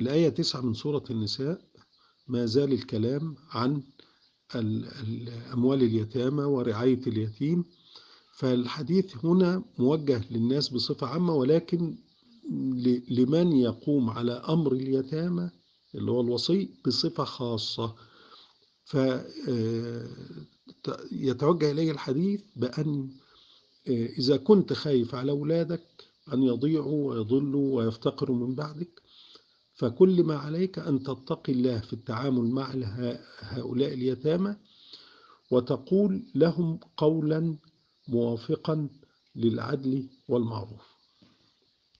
الآية 9 من سورة النساء ما زال الكلام عن أموال اليتامى ورعاية اليتيم. فالحديث هنا موجه للناس بصفة عامة ولكن لمن يقوم على أمر اليتامى اللي هو الوصي بصفة خاصة. فيتوجه إليه الحديث بأن إذا كنت خايف على أولادك أن يضيعوا ويضلوا ويفتقروا من بعدك فكل ما عليك أن تتقي الله في التعامل مع هؤلاء اليتامى وتقول لهم قولا موافقا للعدل والمعروف.